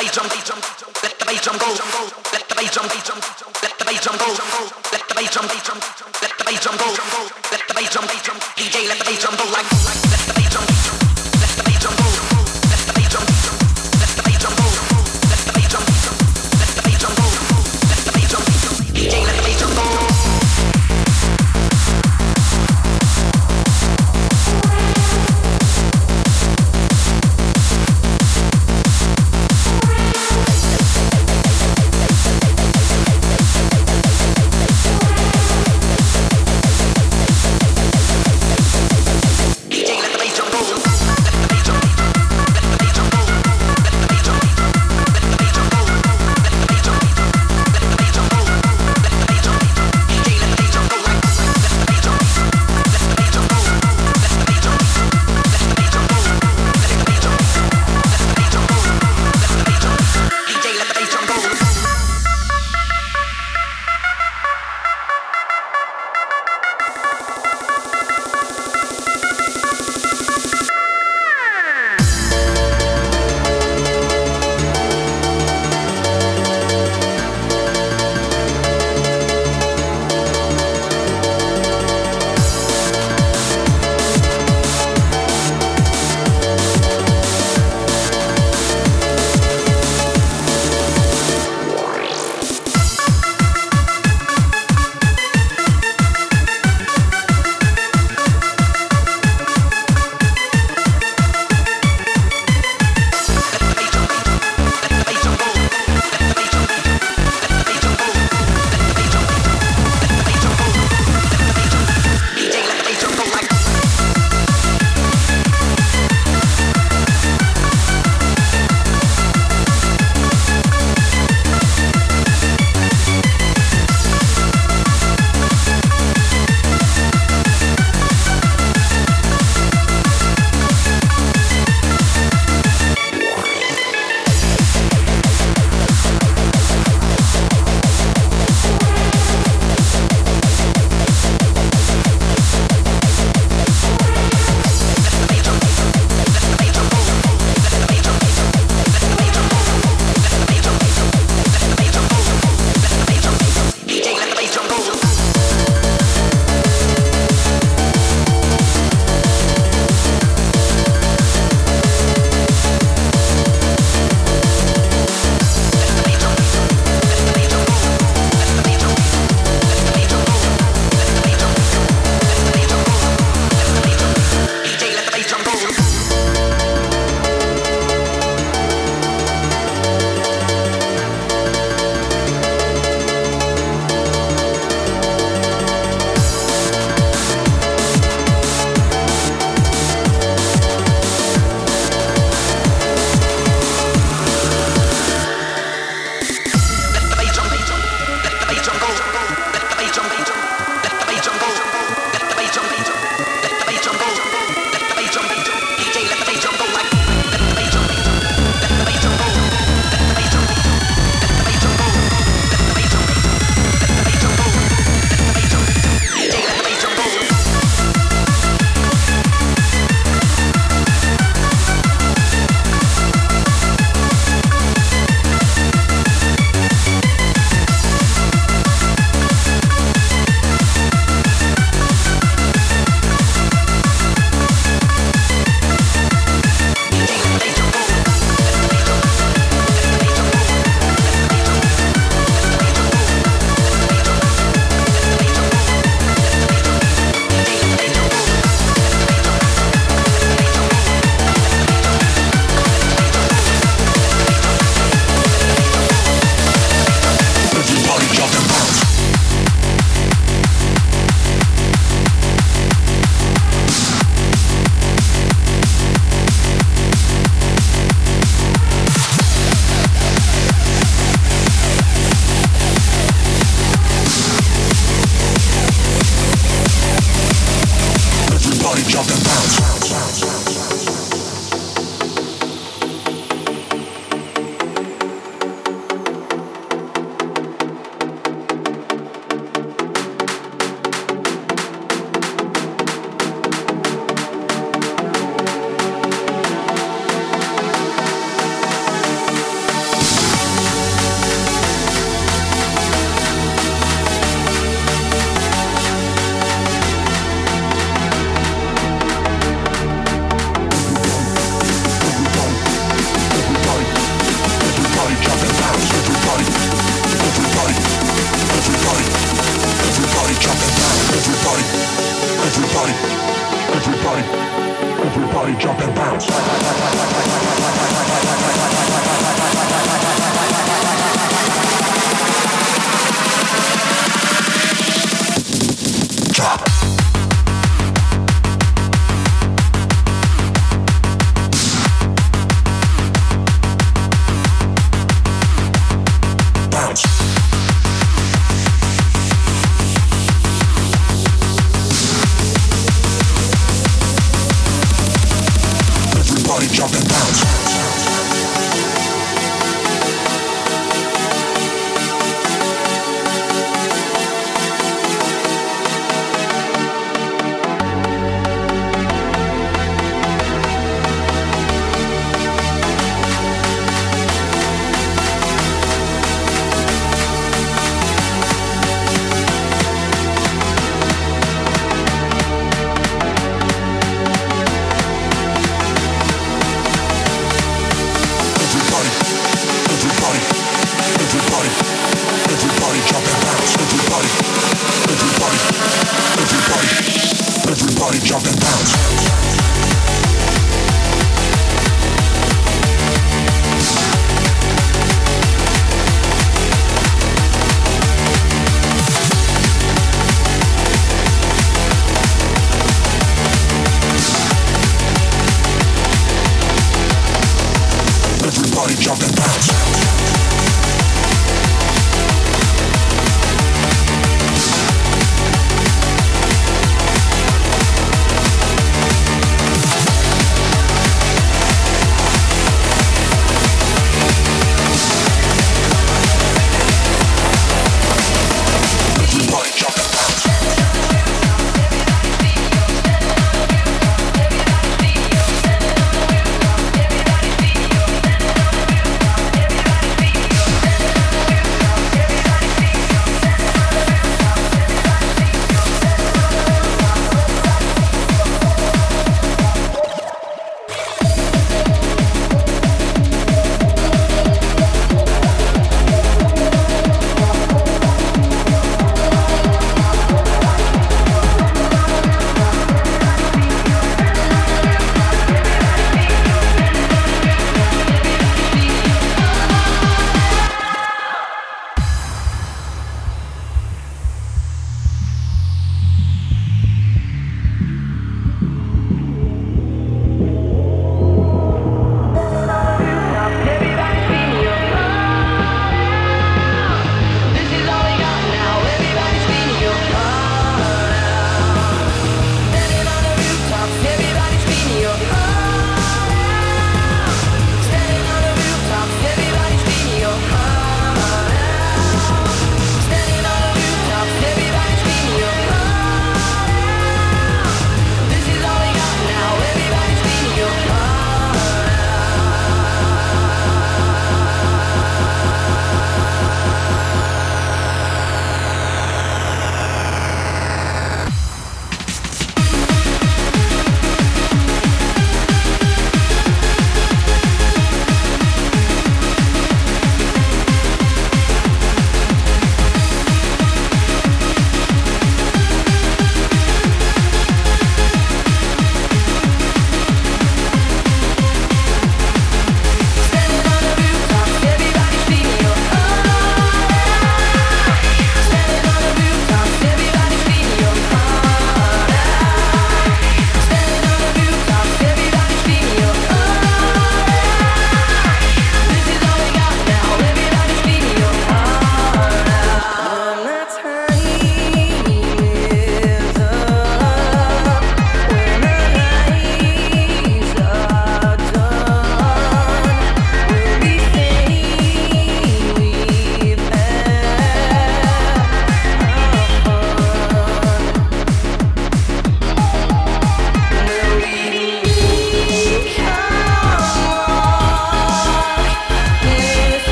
bass drum, let the bass drum go, let the bass drum, let the bass drum go, let the bass drum, let the bass drum go, let the bass drum, DJ let the bass drum go like, let the bass drum,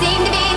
seem to be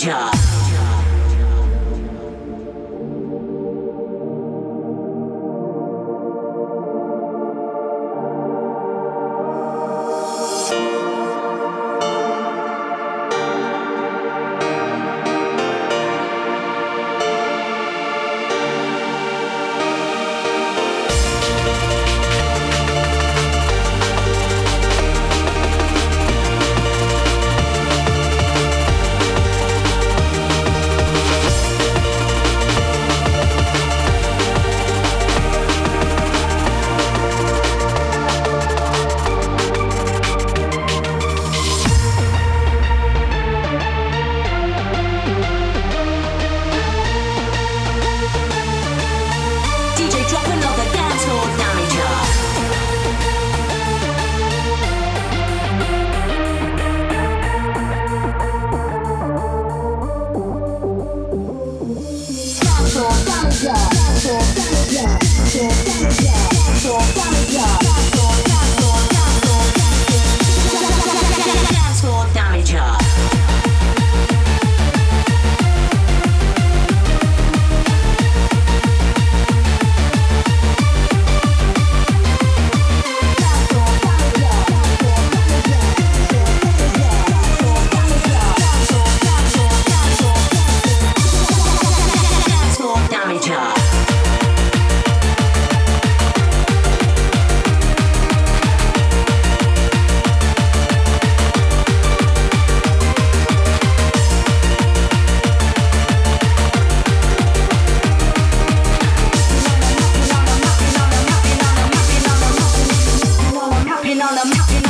job. knocking on the knocking